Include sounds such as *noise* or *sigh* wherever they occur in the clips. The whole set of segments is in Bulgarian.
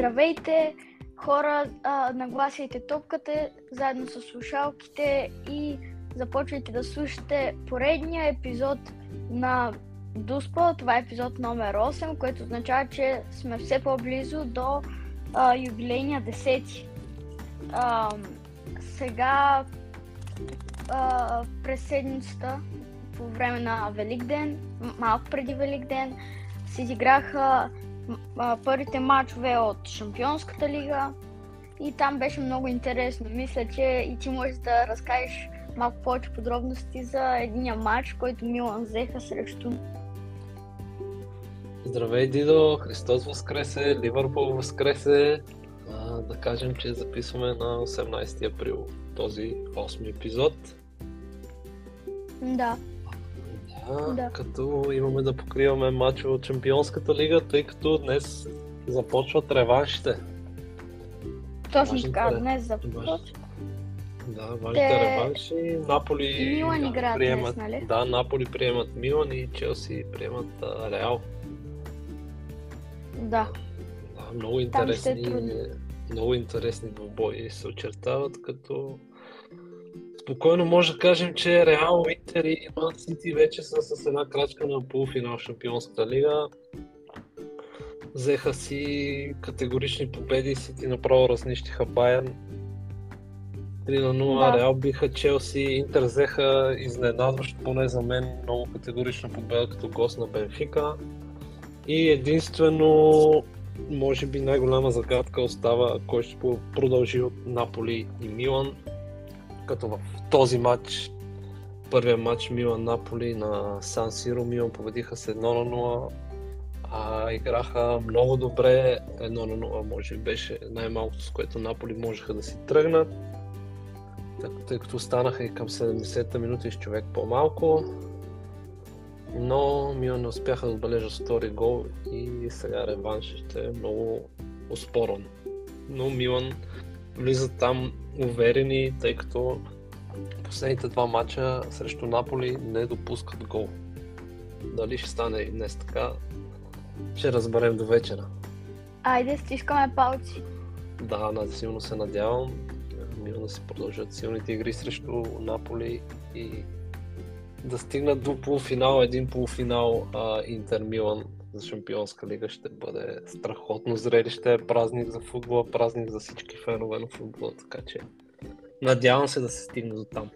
Здравейте, хора, а, нагласяйте топката заедно с слушалките и започвайте да слушате поредния епизод на Дуспо. Това е епизод номер 8, което означава, че сме все по-близо до а, юбилейния 10. А, сега а, през седмицата, по време на Великден, малко преди Великден, се изиграха първите матчове от Шампионската лига и там беше много интересно. Мисля, че и ти можеш да разкажеш малко повече подробности за единия матч, който Милан взеха срещу Здравей, Дидо! Христос възкресе, Ливърпул възкресе. А, да кажем, че записваме на 18 април този 8 епизод. Да. Да, Да. като имаме да покриваме матча от Чемпионската лига, тъй като днес започват реваншите. Точно така, е. днес Важно. започва. Да, важните Те- реванши. Наполи Милан играят приемат, днес, нали? Да, Наполи приемат Милан и Челси приемат а, Реал. Да. Да, много е интересни, трудно. много интересни двубои се очертават, като спокойно може да кажем, че Реал, Интер и Ман Сити вече са с една крачка на полуфинал в Шампионската лига. Взеха си категорични победи, Сити направо разнищиха Байерн. 3 на 0, Да. Реал биха Челси, Интер взеха изненадващо, поне за мен, много категорична победа като гост на Бенфика. И единствено, може би най-голяма загадка остава кой ще продължи от Наполи и Милан. Като в този матч, първия матч Милан-Наполи на Сан Сиро, Милан победиха с 1 на 0. А, играха много добре, 1 на 0 може би беше най-малкото, с което Наполи можеха да си тръгнат. Тъй като станаха и към 70-та минута с човек по-малко. Но Милан не успяха да отбележат втори гол и сега реванш ще е много успорен. Но Милан влизат там уверени, тъй като последните два мача срещу Наполи не допускат гол. Дали ще стане и днес така, ще разберем до вечера. Айде, стискаме палци. Да, на- силно се надявам Милан да си продължат силните игри срещу Наполи и да стигнат до полуфинал, един полуфинал Интер Милан за Шампионска лига ще бъде страхотно зрелище, празник за футбола, празник за всички фенове на футбола, така че надявам се да се стигне до там.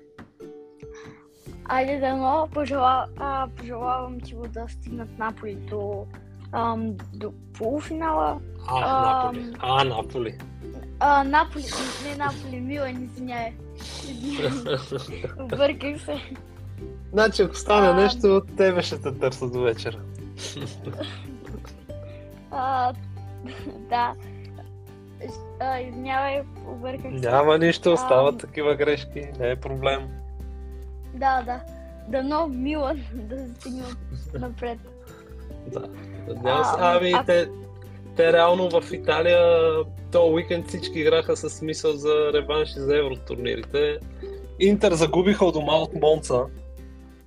Айде да но, пожела, а, пожелавам ти го да стигнат Наполи до, ам, до полуфинала. А, Ам. Наполи. А, Наполи. А, Наполи, не Наполи, Милан, извиняй. *laughs* Обърках се. значи, ако стане А. нещо, тебе ще те търсят до вечера. А, да. А, извинявай, обърках се. Няма нищо, остават Ам. такива грешки, не е проблем. Да, да. Дано Милан *laughs* да стигнат напред. Да. Надявам се. А, Ами, а- те, те реално в Италия то уикенд всички играха с смисъл за реванши за евротурнирите. Интер загубиха от дома от Монца.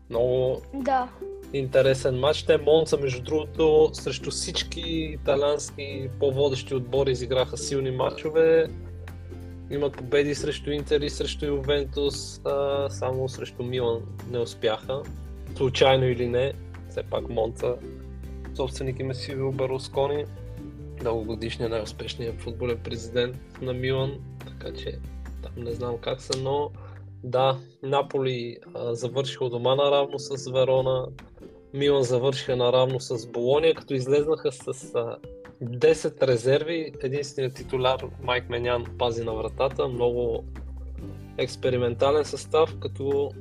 Много Да. Интересен матч. Те Монца, между другото, срещу всички италиански по-водещи отбори изиграха силни матчове. Имат победи срещу Интер и срещу Ювентус, а, само срещу Милан не успяха. Случайно или не, все пак Монца собственик им е Силвио Берлускони, дългогодишният най-успешният футболен президент на Милан, така че там не знам как са, но да, Наполи завършиха дома наравно с Верона, Милан завършиха наравно с Болония, като излезнаха с а, 10 резерви. Единственият титуляр Майк Менян пази на вратата. Много експериментален състав, като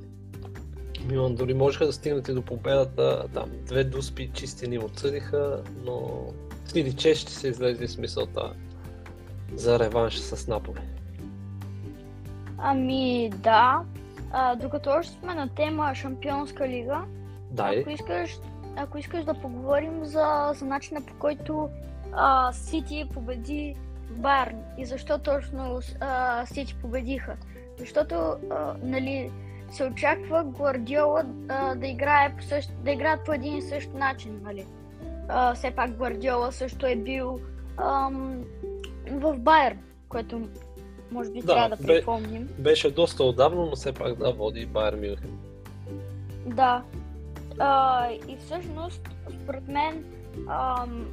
Милан дори можеха да стигнат и до победата. Там две дуспи чисти ни отсъдиха, но Сиди че ще се излезе с мисълта за реванш с Наполи. Ами да. А, докато още сме на тема Шампионска лига, Дай. ако искаш, ако искаш да поговорим за, за начина по който а, Сити победи Барн и защо точно а, Сити победиха. Защото а, нали, се очаква Гвардиола а, да, играе по същ, да играят по един и същ начин. Нали. А, все пак Гвардиола също е бил ам, в Байер, което може би Да, трябва да припомним. Беше доста отдавно, но все пак да води Байер Мюнхен. Да. А, и всъщност, според мен, ам,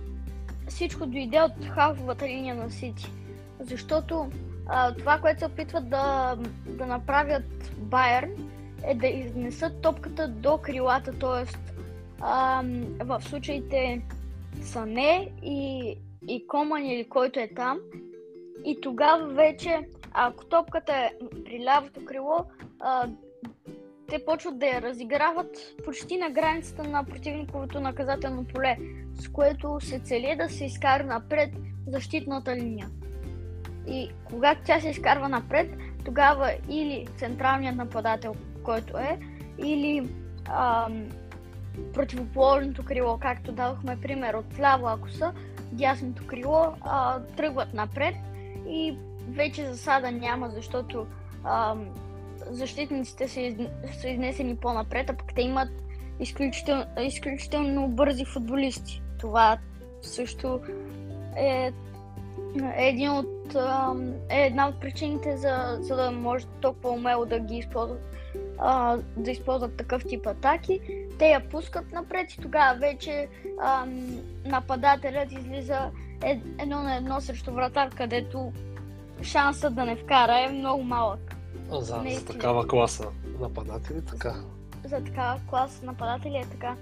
всичко дойде от халфовата линия на Сити. Защото а, това, което се опитват да, да направят Байерн, е да изнесат топката до крилата, т.е. в случаите Сане и, и Коман или който е там. И тогава вече, ако топката е при лявото крило, а, те почват да я разиграват почти на границата на противниковото наказателно поле, с което се цели да се изкара напред защитната линия. И когато тя се изкарва напред, тогава или централният нападател, който е, или ам, противоположното крило, както дадохме пример от ляво, ако са, дясното крило, а, тръгват напред и вече засада няма, защото ам, защитниците са, из... са изнесени по-напред, а пък те имат изключително, изключително бързи футболисти. Това също е, е един от, е една от причините за, за да може толкова умело да ги използват да използват такъв тип атаки. Те я пускат напред и тогава вече ам, нападателят излиза едно на едно срещу вратар, където шансът да не вкара е много малък. За, за такава класа нападатели, така. за така клас нападатели е така.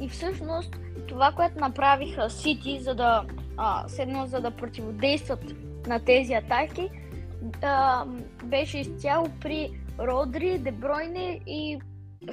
И всъщност това, което направиха Сити, за да а, седно, за да противодействат на тези атаки, а, беше изцяло при Родри, Дебройне и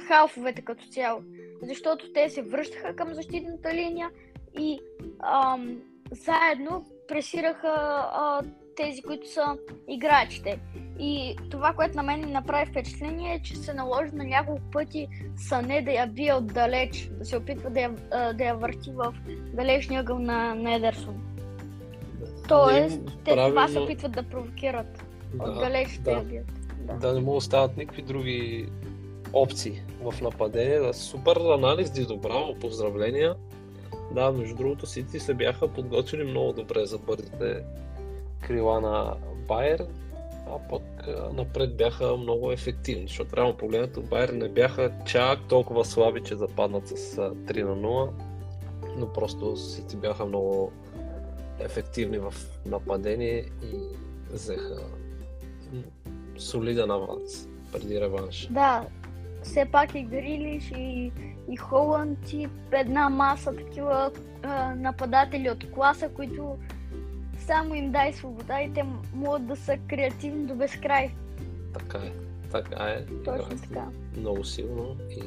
халфовете като цяло. Защото те се връщаха към защитната линия и ам, заедно пресираха а, тези, които са играчите. И това, което на мен ми направи впечатление е, че се наложи на няколко пъти Сане да я бие отдалеч, да се опитва да я, да я върти в далечния ъгъл на, на Едерсон. Тоест, Не, те това се правилно- опитват да провокират. Да, Отдалеч да я да, бият. Да. да не му остават никакви други опции в нападение. Супер анализ, Дидо, браво, поздравления. Да, между другото, Сити се бяха подготвили много добре за бързите крила на Байер, а пък напред бяха много ефективни, защото реално погледнато Байер не бяха чак толкова слаби, че западнат с а, 3 на 0, но просто Сити бяха много ефективни в нападение и взеха солиден аванс преди реванш. Да, все пак и Грилиш и, и Холанд и една маса такива а, нападатели от класа, които само им дай свобода и те могат да са креативни до безкрай. Така е. Така е. Точно Играят така. Много силно и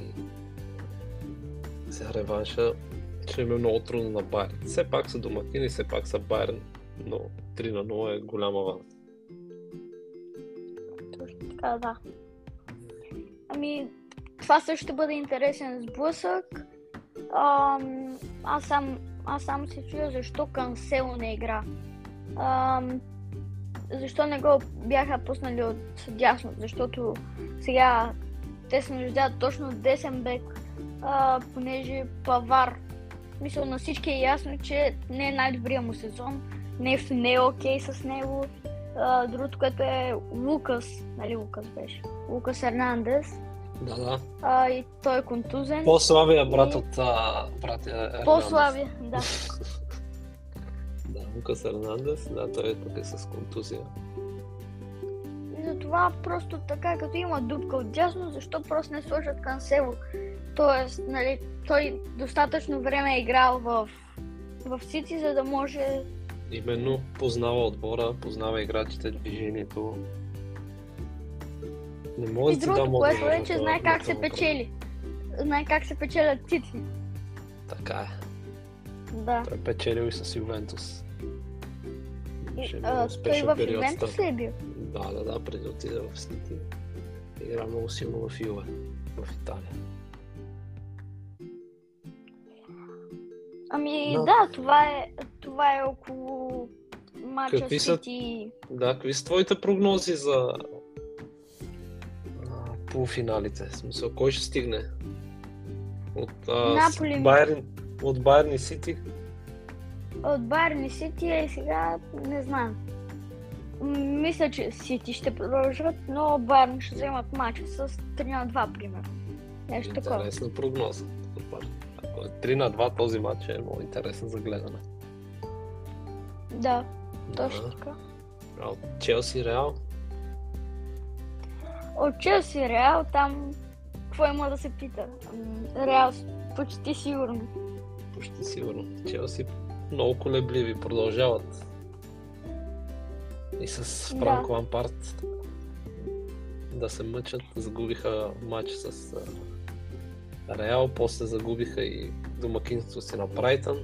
сега реванша ще им е много трудно на Байерн. Все пак са домакини, все пак са Байерн, но 3 на 0 е голям аванс. Точно така, да. Ами, това също ще бъде интересен сблъсък. Ам, аз сам, аз сам се чуя защо Кансело не игра. Ам, защо не го бяха пуснали от дясно, защото сега те се нуждаят точно от десен бек, а, понеже Павар, мисля на всички е ясно, че не е най-добрия му сезон, нещо не е окей с него. А, другото, което е Лукас, нали Лукас беше? Лукас Ернандес. Да, да. А, и той е контузен. По-слабия брат И- от а, братя Ернандес. По-слаби, да. *laughs* Да, Лукас Ернандес, да, той тук е с контузия. И затова просто така, като има дупка от дясно, защо просто не сложат Кансело? Тоест, нали, той достатъчно време е играл в, в Сити, за да може Именно познава отбора, познава играчите, движението. Не мога И да другото, дам което е, че това- знае на как се печели. Знае как се печелят титли. Така е. Да. Той е печелил и с Ювентус. Имаше много той успешен в период Ювентус ли е бил? Да, да, да, преди отиде в Сити. Игра много силно в Юве, в Италия. Ами Но- да, това е, това е около матча Какви са- Сити. Да, какви са твоите прогнози за а, полуфиналите? В смисъл, кой ще стигне? От, а, Наполи. Байерн, от Байерн и Сити? От Байерн и Сити е сега, не знам. Мисля, че Сити ще продължат, но Байерн ще вземат матча с 3 на 2, примерно. Нещо такова. Интересна прогноза. Супер. Ако е 3 на 2 този матч е много интересен за гледане. Да, точно така. А от Челси Реал? От Челси Реал там какво има да се пита? Реал почти сигурно. Почти сигурно. Челси много колебливи продължават. И с Да. Франко Лампард да се мъчат. Загубиха матч с Реал, после загубиха и домакинство си на Брайтън.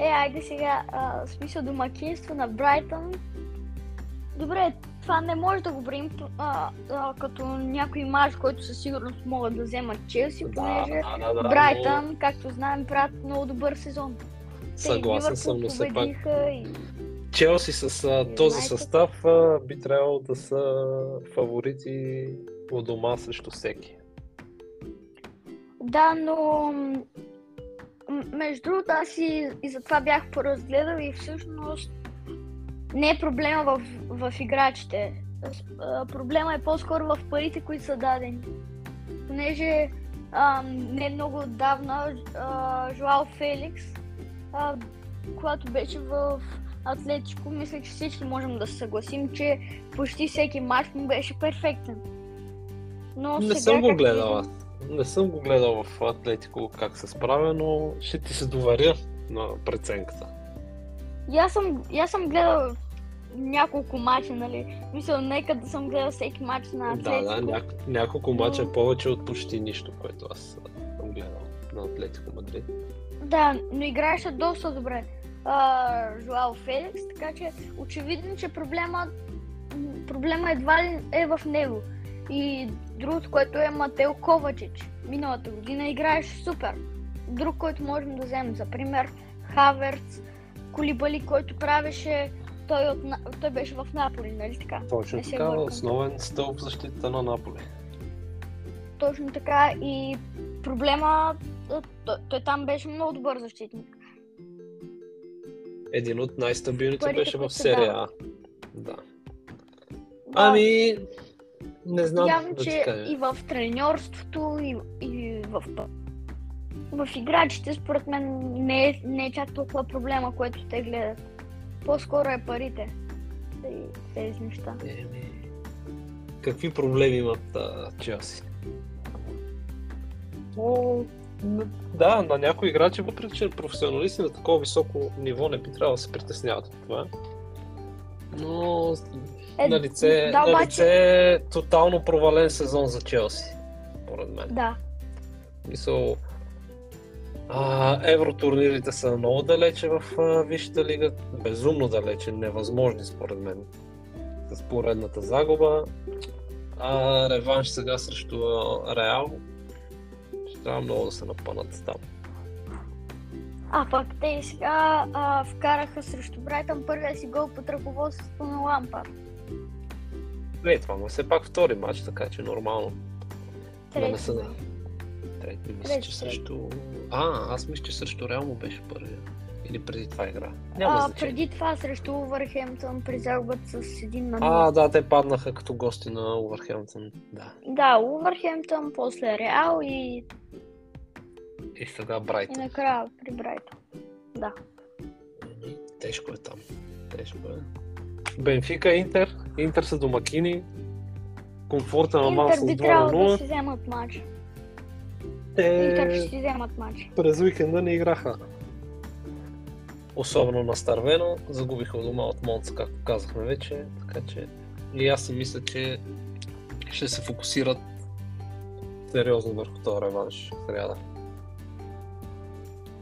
Е, айде сега, а, смисъл домакинство на Брайтън. Добре, това не може да го броим а, а, като някой мач, който със сигурност могат да вземат Челси, понеже да, да, Брайтън, както знаем, правят много добър сезон. Съгласен съм, но все пак и... Челси с а, този състав а, би трябвало да са фаворити у дома срещу всеки. Да, но между другото аз и, и затова бях поразгледал и всъщност не е проблема в, в играчите. Проблема е по-скоро в парите, които са дадени. Понеже а, не много отдавна а, Жуал Феликс, а, когато беше в Атлетико, мисля, че всички можем да се съгласим, че почти всеки матч му беше перфектен. Но Не сега, съм го гледал аз. Не съм го гледал в Атлетико как се справя, но ще ти се доверя на преценката. И аз съм, и аз съм гледал няколко мача, нали? Мисля, нека да съм гледал всеки матч на Да, Атлетико. да, няко, няколко мача е повече от почти нищо, което аз съм гледал на Атлетико Мадрид. Да, но играеше доста добре. А, Жуал Феликс, така че очевидно, че проблема, проблема едва ли е в него. И другото, което е Матео Ковачич. Миналата година играеше супер. Друг, който можем да вземем, за пример, Хаверц, Колибали, който правеше, той, от, той беше в Наполи, нали така? Точно така, основен стълб защита на Наполи. Точно така и проблема, той, той там беше много добър защитник. Един от най-стабилните Парите, беше в серия А. Да. Да, Ами, не знам явно, да че кажа. и в треньорството, и, и в, в играчите, според мен, не е, не е чак толкова проблема, което те гледат. По-скоро е парите. И тези неща. Еми, какви проблеми имат Челси? О, да, на някои играчи, въпреки че професионалисти на такова високо ниво не би трябвало да се притесняват от това. Но Е, на лице, да, на лице е тотално провален сезон за Челси, според мен. Да, Мисъл, а, евротурнирите са много далече в а, Висшата лига, безумно далече, невъзможни според мен. С поредната загуба. А реванш сега срещу а, Реал. Трябва много да се напънат там. а пък те сега а, вкараха срещу Брайтън първия си гол под ръководството на Лампард. Не, това му е все пак втори матч, така че нормално. Да не Трети. са. Трети мисля, Трети, че трети. срещу... А, аз мисля, че срещу Реал му беше първия. Или преди това игра. Няма А, значение. преди това срещу Увърхемптън при загубата с един на А, да, те паднаха като гости на Увърхемптън. Да. Да, Увърхемптън, после Реал и, И сега и Брайтън. накрая при Брайтън. Да. Тежко е там. Тежко е. Бенфика, Интер. Интер са домакини. Комфорта на Ман Интер с би трябвало да 2 си вземат матч. Интер ще Те си вземат матч. през уикенда не играха. Особено на Старвено. Загубиха дома от Монца, както казахме вече. Така че и аз си мисля, че ще се фокусират сериозно върху този реванш в сряда.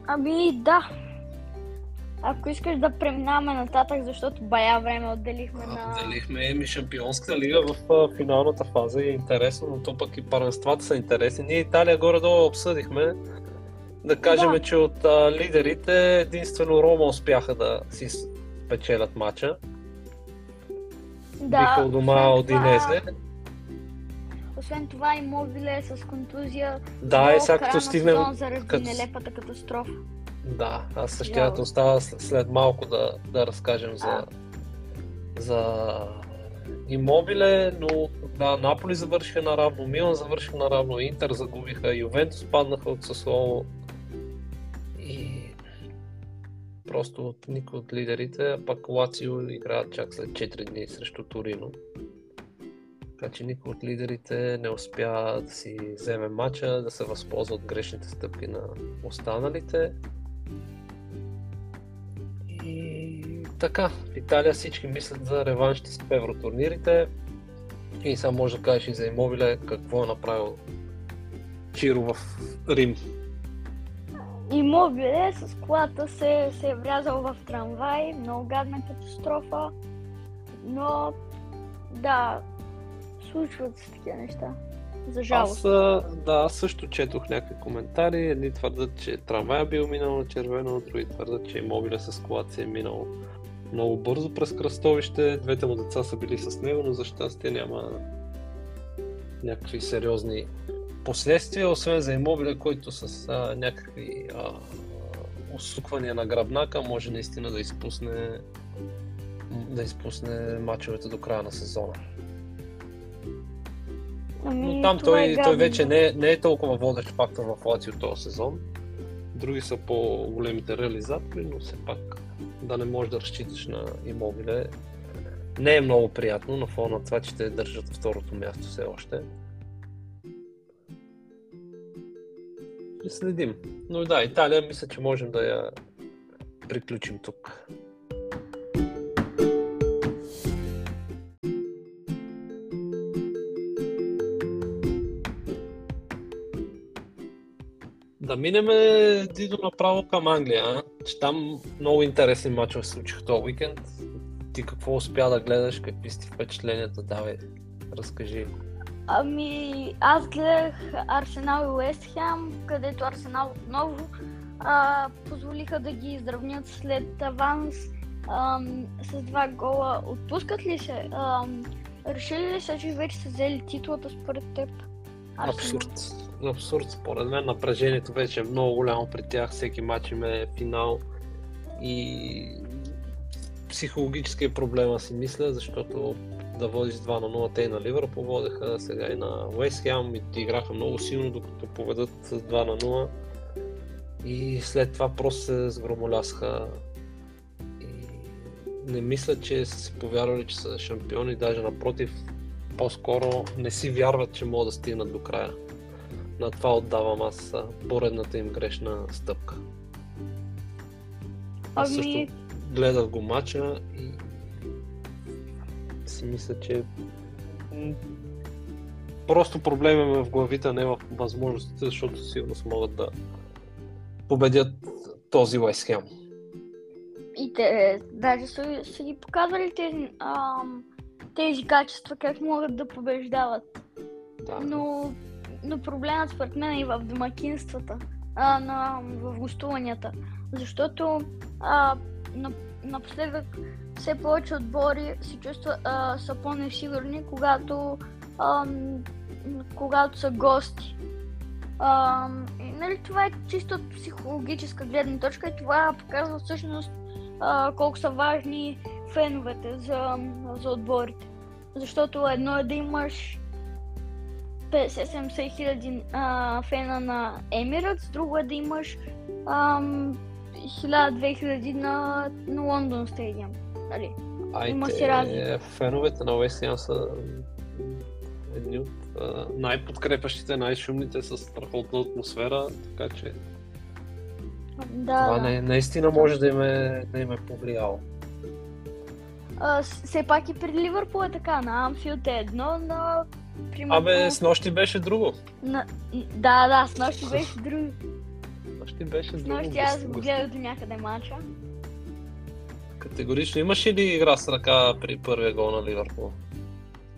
Ами да. Ако искаш да преминаваме нататък, защото бая време отделихме на... Отделихме ми Шампионската лига в а, финалната фаза и е интересно, но то пък и първенствата са интересни. Ние Италия горе-долу обсъдихме. Да кажем, Да. че от а, лидерите единствено Рома успяха да си спечелят матча. Биха у дома Одинезе. Освен това и Мобиле с контузия. Да, и сега като стигнем... заради като- нелепата катастрофа. Да, аз същия остава след, малко да, да разкажем за, А. за Имобиле, но да, Наполи завършиха наравно, Милан завършиха наравно, Интер загубиха, Ювентус паднаха от Сасуоло просто от никой от лидерите, а пак Лацио играят чак след 4 дни срещу Торино. Така че никой от лидерите не успя да си вземе матча, да се възползва от грешните стъпки на останалите. И така, в Италия всички мислят за реваншите с евротурнирите. И само може да кажеш и за Имобиле какво е направил Чиро в Рим. Имобиле с колата се, се е врязал в трамвай, много гадна катастрофа, но да, случват се такива неща. За жалост. Аз, да, също четох някакви коментари. Едни твърдат, че трамвая бил минал на червено, други твърдат, че Имобиле с колата си е минал много бързо през кръстовище. Двете му деца са били с него, но за щастие няма някакви сериозни последствия, освен за имобиле, който с а, някакви а, усуквания на гръбнака може наистина да изпусне да изпусне мачовете до края на сезона. Ами, Но там това той, е той вече не, е- не е толкова водещ фактор в Лацио този сезон. Други са по-големите реализатори, но все пак да не можеш да разчиташ на имобиле не е много приятно на фона на това, че те държат второто място все още. Следим. Но да, Италия мисля, че можем да я приключим тук. Да минеме Дидо направо към Англия, а? че там много интересни мачове се случиха този уикенд. Ти какво успя да гледаш, какви сте впечатленията, давай, разкажи. Ами, аз гледах Арсенал и Уест Хем, където Арсенал отново а, позволиха да ги изравнят след аванс ам, с два гола. Отпускат ли се? Ам, решили ли са, че вече са взели титлата според теб? Арсенал? Абсурд. Абсурд, според мен. Напрежението вече е много голямо при тях. Всеки матч им е финал. И психологически е проблема си мисля, защото да водиш 2 на 0, те и на Ливърпул водеха, сега и на Уест Хем и играха много силно, докато поведат с 2 на 0. И след това просто се сгромолясаха. И не мисля, че са си повярвали, че са шампиони, даже напротив, по-скоро не си вярват, че могат да стигнат до края. На това отдавам аз поредната им грешна стъпка. Аз също Ами, гледах го мача и си мисля, че просто проблем е в главите, а не в възможностите, защото със сигурност могат да победят този Хем. и те даже са, са ги показвали тези, ам, тези качества, как могат да побеждават. Да. Но, но проблемът според мен е и в домакинствата, а, на, в гостуванията. Защото а, на, напоследък все повече отбори се чувстват, а, са по-несигурни, когато, ам, когато са гости. Ам, и, нали, това е чисто психологическа гледна точка и това показва всъщност а, колко са важни феновете за, за отборите. Защото едно е да имаш 50-70 хиляди а, фена на Emirates, друго е да имаш 1000-2000 на, на Лондон стадиум. Нали? Има си разлика. феновете на Уест Хем са едни от най-подкрепящите, най-шумните с страхотна атмосфера, така че Да, това да. не, наистина може да им е, да им е повлияло. А, все пак и при Ливърпул е така, на Амфилд е едно, на... Примерно, Абе, с нощи беше друго. на... Да, да, с нощи беше друго. Нощи беше С друго. нощи аз го гледах до някъде мача. Категорично имаше ли игра с ръка при първия гол на Ливърпул?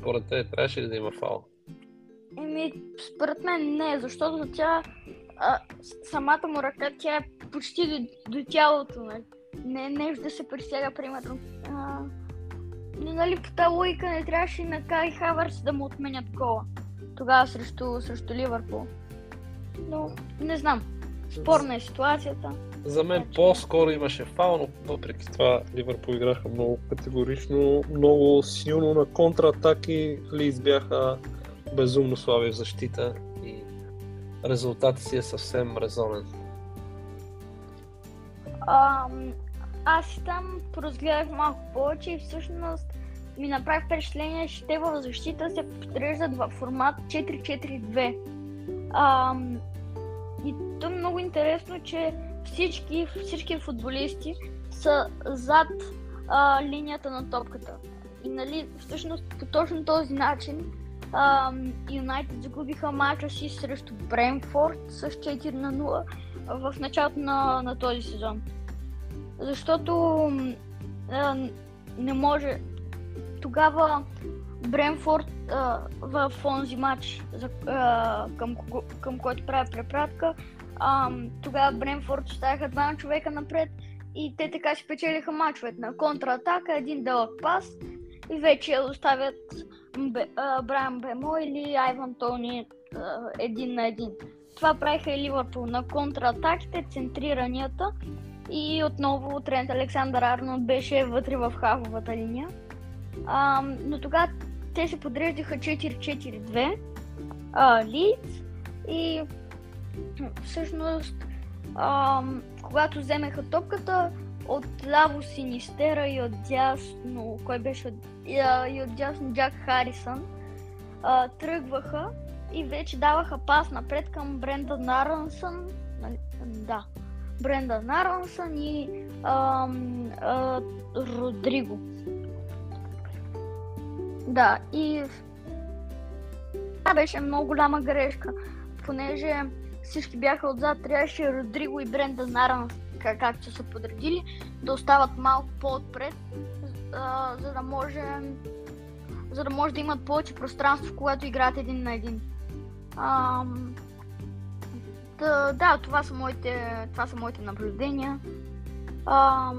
Според те, трябваше ли да има фал? Еми, според мен не, защото тя, а, самата му ръка, тя е почти до, до тялото, нали? Не, нещо да се присяга, примерно. А, но, нали, по тази логика не трябваше и на Кай Хавърс да му отменят гола. Тогава срещу, срещу Ливърпул. Но, не знам. Спорна е ситуацията. За мен по-скоро имаше фал, но въпреки това Ливърпул играха много категорично, много силно на контратаки. Лиз бяха безумно слаби в защита и резултатът си е съвсем резонен. А, аз там поразгледах малко повече и всъщност ми направи впечатление, че те в защита се подреждат в формат 4-4-2. А, много интересно, че всички, всички футболисти са зад а, линията на топката. И нали, всъщност по точно този начин Юнайтед загубиха мача си срещу Бренфорд с 4 на 0 в началото на, на този сезон. Защото а, не може. Тогава Бренфорд а, в онзи матч, за, а, към, към който прави препратка, а, тогава Бренфорд оставяха два човека напред и те така си печелиха мачовете на контратака, един дълъг пас и вече оставят Брайан Бемо или Айван Тони един на един. Това правиха и Ливърпул на контратаките, центриранията и отново Трент Александър Арнолд беше вътре в хавовата линия. А, но тогава те се подреждаха 4-4-2 Лидс и всъщност а, когато вземеха топката от ляво Синистера и от дясно, кой беше и, от дясно Джак Харисън, а, тръгваха и вече даваха пас напред към Бренда Нарансън, нали, да, Бренда Нарансън и а, а, Родриго. Да, и това беше много голяма грешка, понеже всички бяха отзад, трябваше Родриго и Бренда Нарансън как, както са подредили, да остават малко по-отпред, а, за да може за да може да имат повече пространство, когато играят един на един. А, да, да, това са моите, това са моите наблюдения. А,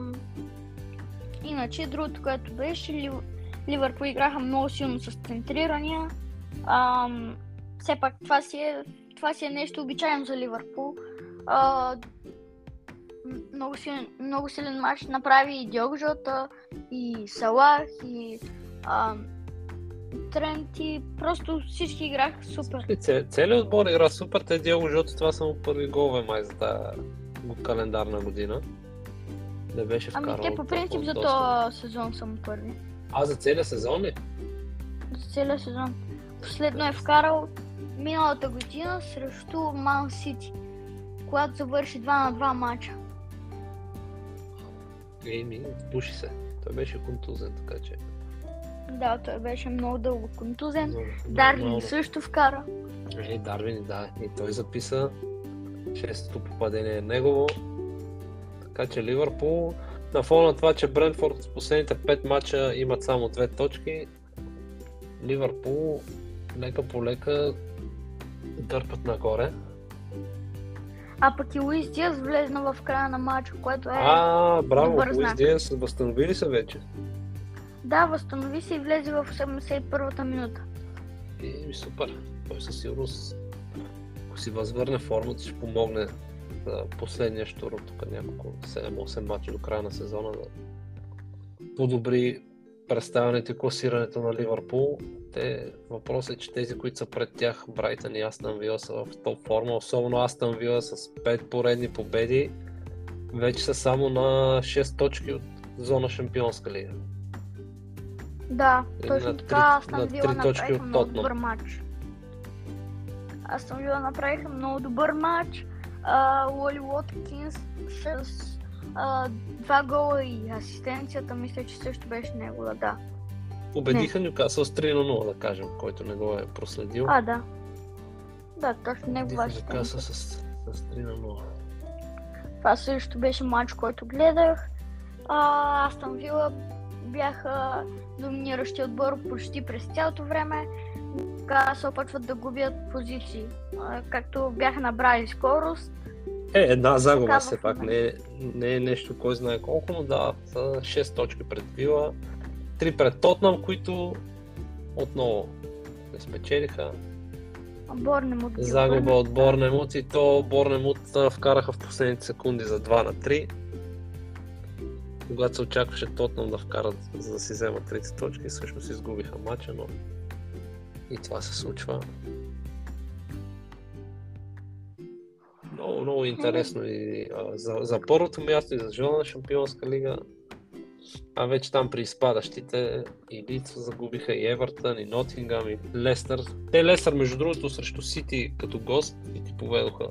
иначе, другото, което беше, Ливърпул играха много силно с центрирания. А, все пак това си, е, това си е нещо обичайно за Ливърпул. А, много силен, много силен матч направи и Диог Жота, и Салах, и а, Трент и просто всички играха супер. целият отбор игра супер, те Диого Жота това са му първи голове май за тази календарна година. Не беше вкарал. Ами те по принцип за този сезон са му първи. А, за целия сезон ли? За целия сезон. Последно е вкарал миналата година срещу Ман Сити, когато завърши 2 на 2 мача. Еми, пуши се. Той беше контузен, така че. Да, той беше много дълго контузен. Много, Дарвин много... също вкара. Е, Дарвин, да. И той записа шестото попадение е негово. Така че Ливърпул, на фона на това, че Брентфорд с последните 5 мача имат само две точки, Ливърпул лека по лека дърпат нагоре. А пък и Луис Диас влезна в края на матча, което е А, браво, добър Луис Диас възстанови ли се вече? Да, възстанови се и влезе в 71-та минута. И супер. Той със сигурност, ако си възвърне формата, ще помогне за последния штур тук няколко 7-8 мача до края на сезона да подобри представянето и класирането на Ливърпул. Те, въпросът е, че тези, които са пред тях, Брайтън и Астън Вила са в топ форма, особено Астън Вила с 5 поредни победи, вече са само на 6 точки от зона Шампионска лига. Да, точно така Астън Вила направиха много добър матч. Астън Вила направиха много добър матч. Уоли Уоткинс с а, два гола и асистенцията, мисля, че също беше негова, да. Победиха Нюкасъл с 3 на 0, да кажем, който не го е проследил. А, да. Да, точно негова асистенция. Нюкасъл с, с 3 на 0. Това също беше матч, който гледах. А, Астон Вила бяха доминиращи отбор почти през цялото време. Сега се опитват да губят позиции. Както бяха набрали скорост, е, една загуба все пак, не е, не е нещо кой знае колко, но да, са 6 точки пред Вила, 3 пред Тотнам, които отново не спечелиха. Борнемут Загуба от Борнемут и то Борнемут вкараха в последните секунди за 2 на 3. Когато се очакваше Тотнам да вкарат, за да си вземат трите точки, всъщност изгубиха матча, но и това се случва. Много, интересно и а, за, за първото място и за жена на Шампионска лига. А вече там при изпадащите и Лиц загубиха и Евертън, и Нотингам, и Лестър. Те Лестър, между другото, срещу Сити като гост и ти поведоха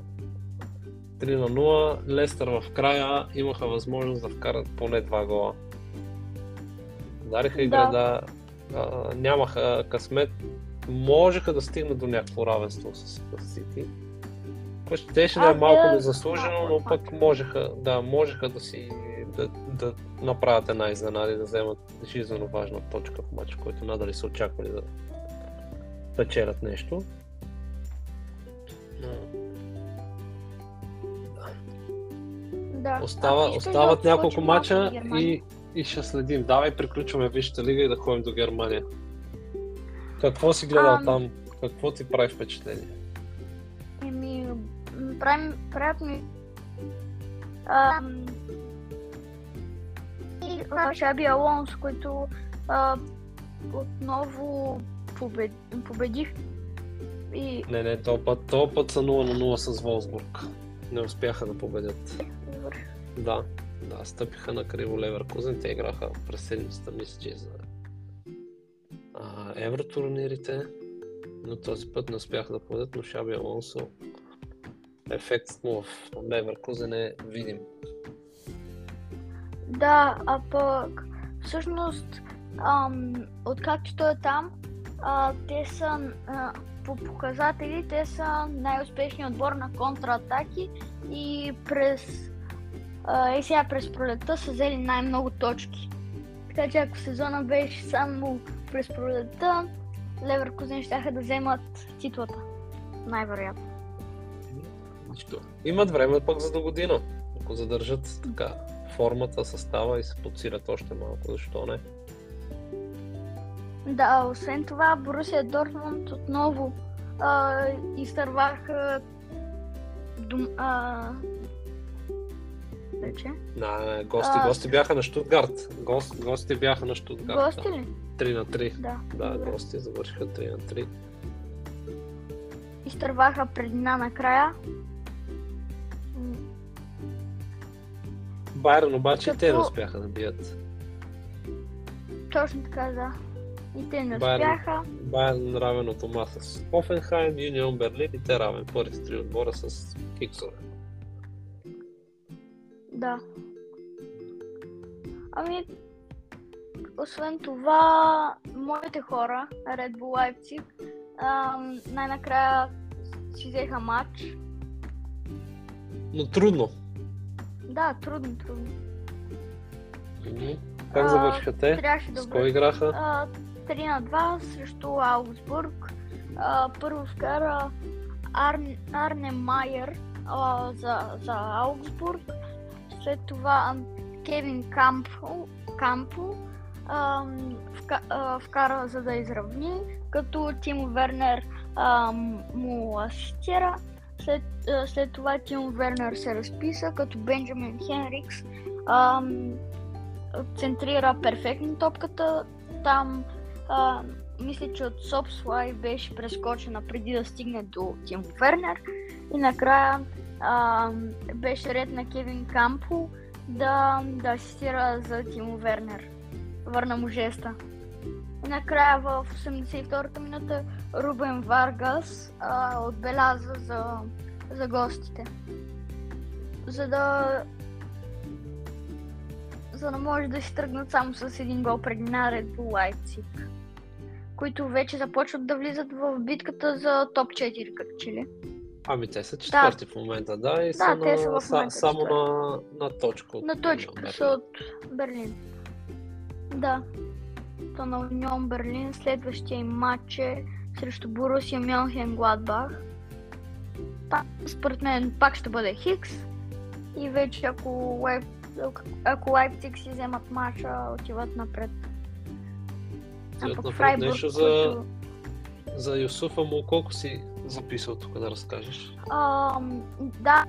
3 на 0. Лестър в края имаха възможност да вкарат поне 2 гола. Дариха игра, да. а, нямаха късмет. Можеха да стигнат до някакво равенство с Сити. Щеше да е А, малко незаслужено, но пък можеха, да, можеха да си да, да направят една изненада и да вземат жизненно важна точка в матча, който надали са очаквали да печелят нещо. Но... Да. Остава, да остават няколко мача и, и ще следим. Давай, приключваме Висшата лига и да ходим до Германия. Какво си гледал Ам. там? Какво ти прави впечатление? Правим, правят ми... И Шаби Алонс, които а, отново побед, победих. И Не, не, този път, този път са 0 на 0 с Волсбург. Не успяха да победят. Да, да, стъпиха на криво Леверкузен. Те играха през седмицата, мисля, че за евротурнирите. Но този път не успяха да победят, но Шаби Алонсо ефектът му в Леверкузен е видим. Да, а пък всъщност, ам, откакто той е там, а, те са а, по показатели, те са най-успешният отбор на контратаки и през а, и сега през пролетта са взели най-много точки. Така че ако сезона беше само през пролетта, Леверкузен ще да вземат титлата. Най-вероятно. Нищо. Имат време пък за до година. Ако задържат така формата, състава и се подсилят още малко, защо не? Да, освен това, Борусия Дортмунд отново а, изтърваха дум, а, вече. На гости, А. гости бяха на Штутгарт. Гост, гости бяха на Штутгарт. Гости ли? 3 на 3. Да. Да, добре. гости завършиха 3 на 3. Изтърваха предина накрая. Байерн обаче и те не успяха да бият. Точно така, да. И те не успяха. Байерн равен от дома с Хофенхайм, Юнион Берлин и те равен първите три отбора с Киксове. Да. Ами, освен това, моите хора, Red Bull Leipzig, най-накрая си взеха матч. Но трудно. Да, трудно, трудно. Как А, завършиха те? Трябваше да С кой играха? А, 3 на 2 срещу Аугсбург. А, първо вкара Ар... Арне Майер а, за, за Аугсбург. След това Кевин Кампо, Кампо а, вка, а, вкара за да изравни, като Тимо Вернер а, му асистира. След, след това Тимо Вернер се разписа, като Бенджамин Хенрикс а, м, центрира перфектно топката. Там а, мисля, че от Сопслай беше прескочена преди да стигне до Тим Вернер. И накрая а, беше ред на Кевин Кампо да, да асистира за Тимо Вернер. Върна му жеста. Накрая в 82-та минута Рубен Варгас а, отбеляза за, за гостите. За да за да може да си тръгнат само с един гол преди на Red Bull Leipzig, които вече започват да влизат в битката за топ 4, като че ли. Ами те са четвърти в момента, да, и са, те на, са в са, само четвърти. на, на точка от На точка са от Берлин. Да. То на Унион Берлин следващия им матч е срещу Борусия Мюнхен Гладбах. Пак, според мен пак ще бъде Хикс. И вече ако, Лайп... ако Лайпциг си вземат матча, отиват напред. А пък. Фрайбург, Нещо за- които- За Юсуфа му колко си записал тук да разкажеш? А, да,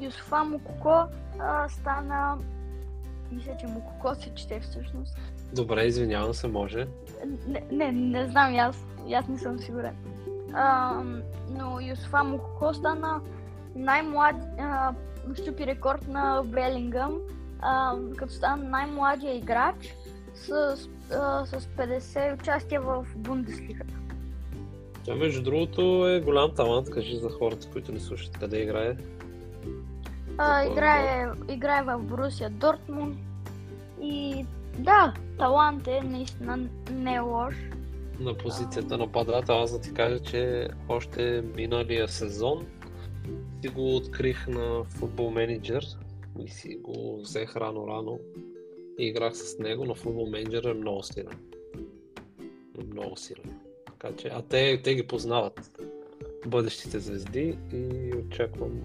Юсуфа Мукоко а, стана... Мисля, че Мукоко се чете всъщност. Добре, извинявам се, може. Не, не, не знам, аз, аз не съм сигурен. А, но Юсуфа Мукоко стана най-млад, а, щупи рекорд на Белингъм, а, като стана най-младия играч с, а, с 50 участия в Бундеслигата. Той, между другото, е голям талант. Кажи за хората, които не слушат къде играе. А, Какво играе, играе в Борусия Дортмунд и да, талант е наистина не е лош. На позицията на нападател, аз да ти кажа, че още миналия сезон си го открих на футбол менеджер и си го взех рано-рано и играх с него, но футбол менеджер е много силен. Много силен. Така че, а те, те ги познават бъдещите звезди и очаквам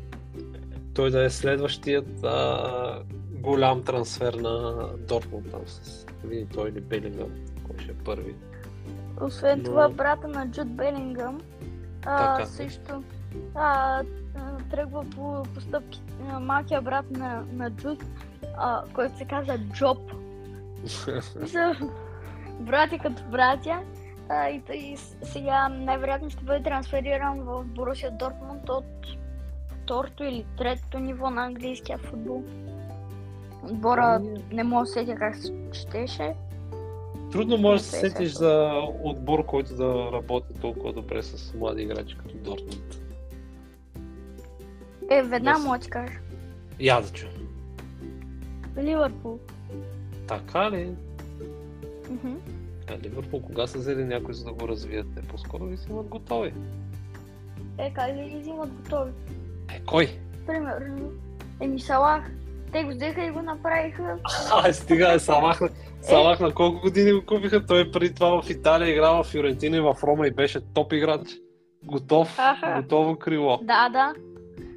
той да е следващият а, голям трансфер на Дортмунд там с види той или Белингъм, кой ще е първи. Освен Но- това, брата на Джуд Белингъм а, Така. също а, тръгва по, по стъпки а, малкия брат на, на Джуд, а, който се казва Джоб. *laughs* са брати като братя. А, и, и сега най-вероятно ще бъде трансфериран в Борусия Дортмунд от второто или третото ниво на английския футбол. Отбора не мога да сетя как се четеше. Трудно можеш да се се сетиш за отбор, който да работи толкова добре с млади играчи като Дортмунд. Е, веднага мога ти кажа. Я да чуя. Ливърпул. Така ли? Мгм. А Ливърпул кога са взели някой за да го развият? Те по-скоро ви имат готови. Е, как ли ги взимат готови? Е, кой? Примерно, Еми Салах. Те го взеха и го направиха. *laughs* А, стига, е, Салах, на- Салах на колко години го купиха? Той преди това в Италия играл в Фиорентина и в Рома и беше топ играч. Готов, Аха. готово крило. Да, да.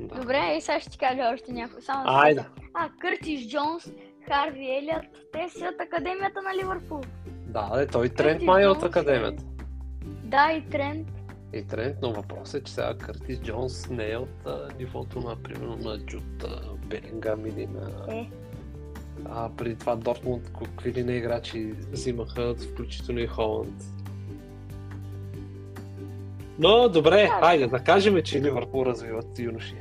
Да. Добре, и сега ще ти кажа още някой. Само да Айде. А, Къртис Джонс, Харви Елиот, те са от академията на Ливърпул. Да, де, той Трент май е от е- академията. Да, и Трент. И Трент, но въпросът е, че сега Къртис Джонс не е от а, нивото на, примерно, на Джуд Белингам или на... Е. А преди това Дортмунд, какви ли не играчи взимаха, включително и Холанд. Но добре, Да. хайде да кажем, че Ливърпул развиват юноши.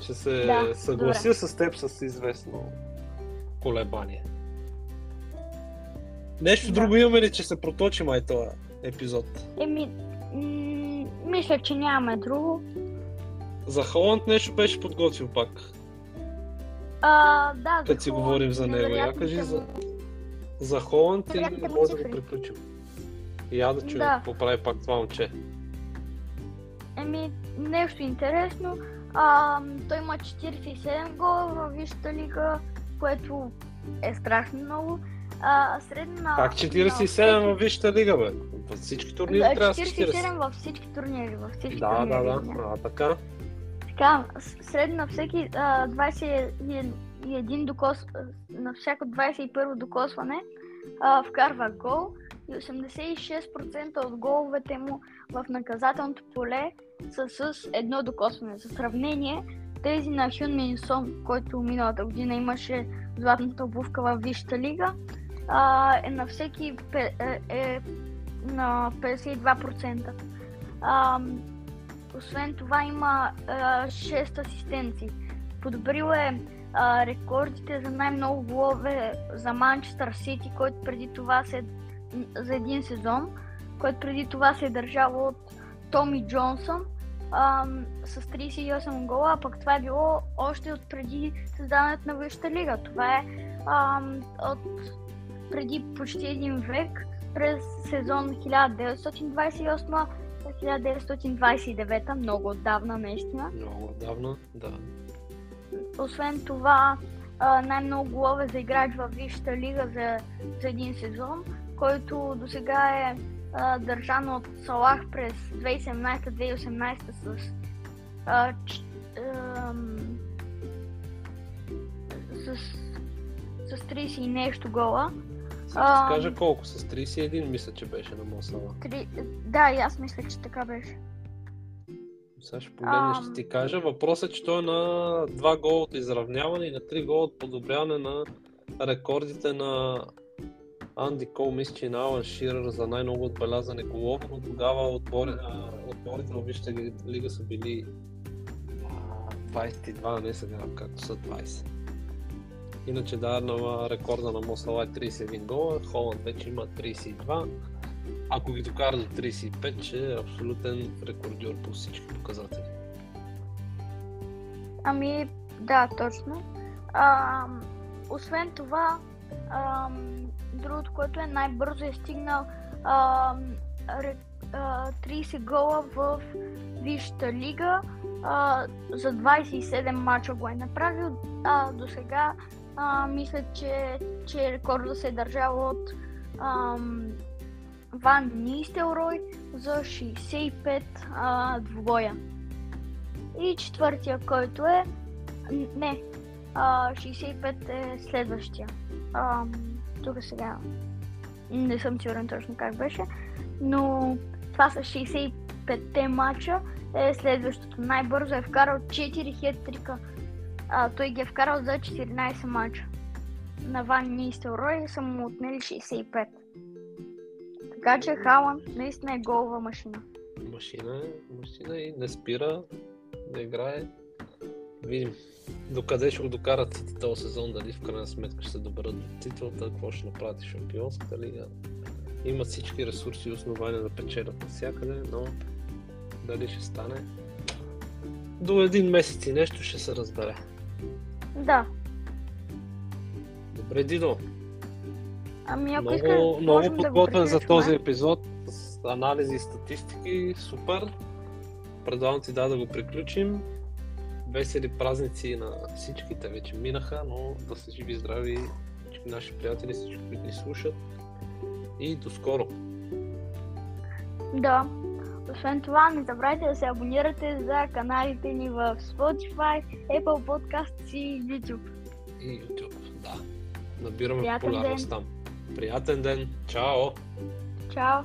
Ще се Да, съглася с теб с известно колебание. Нещо Да. друго имаме ли, че се проточи май този епизод? Еми, м- мисля, че нямаме друго. За Холанд нещо беше подготвил пак. А, да, Като си говорим за него, я кажи за- За Холанд и му може да го приключим. И я да чуя Да. какво прави пак това момче. Еми, нещо интересно. А, той има 47 гола в Висшата лига, което е страшно много. А, средна... Как 47 във Висшата лига, бе? Във всички турнири Да, трябва да са 47 40. във всички турнири, във всички Да, турнири. да, да. А, така. Така, с- средно на всеки а, 21 докос... на всяко 21 докосване а, вкарва гол и 86% от головете му в наказателното поле са с едно докосване. За сравнение, тези на Хюн Минсон, който миналата година имаше златната обувка в Висшата лига, а, е на всеки е, е на 52%. А, освен това има а, 6 асистенции. Подобрил е а, рекордите за най-много голове за Манчестър Сити, който преди това се за един сезон, който преди това се е държал от Томи Джонсън а, с 38 гола, а пък това е било още от преди създаването на Висшата лига. Това е а, от преди почти един век, през сезон 1928 1929, много отдавна наистина. Много отдавна, да. Освен това, а, най-много голове за играч в Висшата лига за, за един сезон, който до сега е а, държан от Салах през 2017-2018 с, а, ч, ам, с, с 30 и нещо гола. Сега ще Ам. кажа колко, с 31 мисля, че беше на Мосала. Три... Да, и аз мисля, че така беше. Сега ще погледна, ще ти кажа. Въпросът е, че той е на 2 гола от изравняване и на 3 гола от подобряване на рекордите на Анди Кол, мисля, че на Алан Ширър за най-много отбелязани голове, но тогава отбори, а, отборите на Висшата ли- лига са били а, 22, не сега, както са 20. Иначе да, на рекорда на Мосала е 31 гола, Холанд вече има 32. Ако ги докара до 35, че е абсолютен рекордьор по всички показатели. Ами, да, точно. Ам, освен това, ам, другото, което е най-бързо е стигнал ам, ре, а, 30 гола в Висшата лига. А, за 27 мача го е направил. А, до сега а, мисля, че, че рекорда се е държал от ам, Ван Нистелрой за 65 а, двубоя. И четвъртия, който е... Не, а, 65 е следващия. А, тук сега не съм сигурен точно как беше, но това са 65-те мача е следващото. Най-бързо е вкарал 4 хеттрика. А, той ги е вкарал за 14 мача. На Ван Нистелрой са му отнели 65. Така че Халанд наистина е голова машина. Машина е, машина и не спира да играе. Видим докъде ще го докарат този сезон, дали в крайна сметка ще се доберат до титлата, какво ще направят Шампионската лига. Имат всички ресурси и основания да печелят навсякъде, но дали ще стане. До един месец и нещо ще се разбере. Да. Добре, Дидо. Ами ако Много, искаш, много можем да подготвен за този епизод с анализи и статистики. Супер. Предлагам ти да, да го приключим. Весели празници на всичките вече минаха, но да са живи здрави всички наши приятели, всички, които ни слушат. И до скоро! Да. Освен това, не забравяйте да се абонирате за каналите ни в Spotify, Apple Podcasts и YouTube. И YouTube. Да. Набираме Приятен популярност там. Приятен ден! Чао! Чао!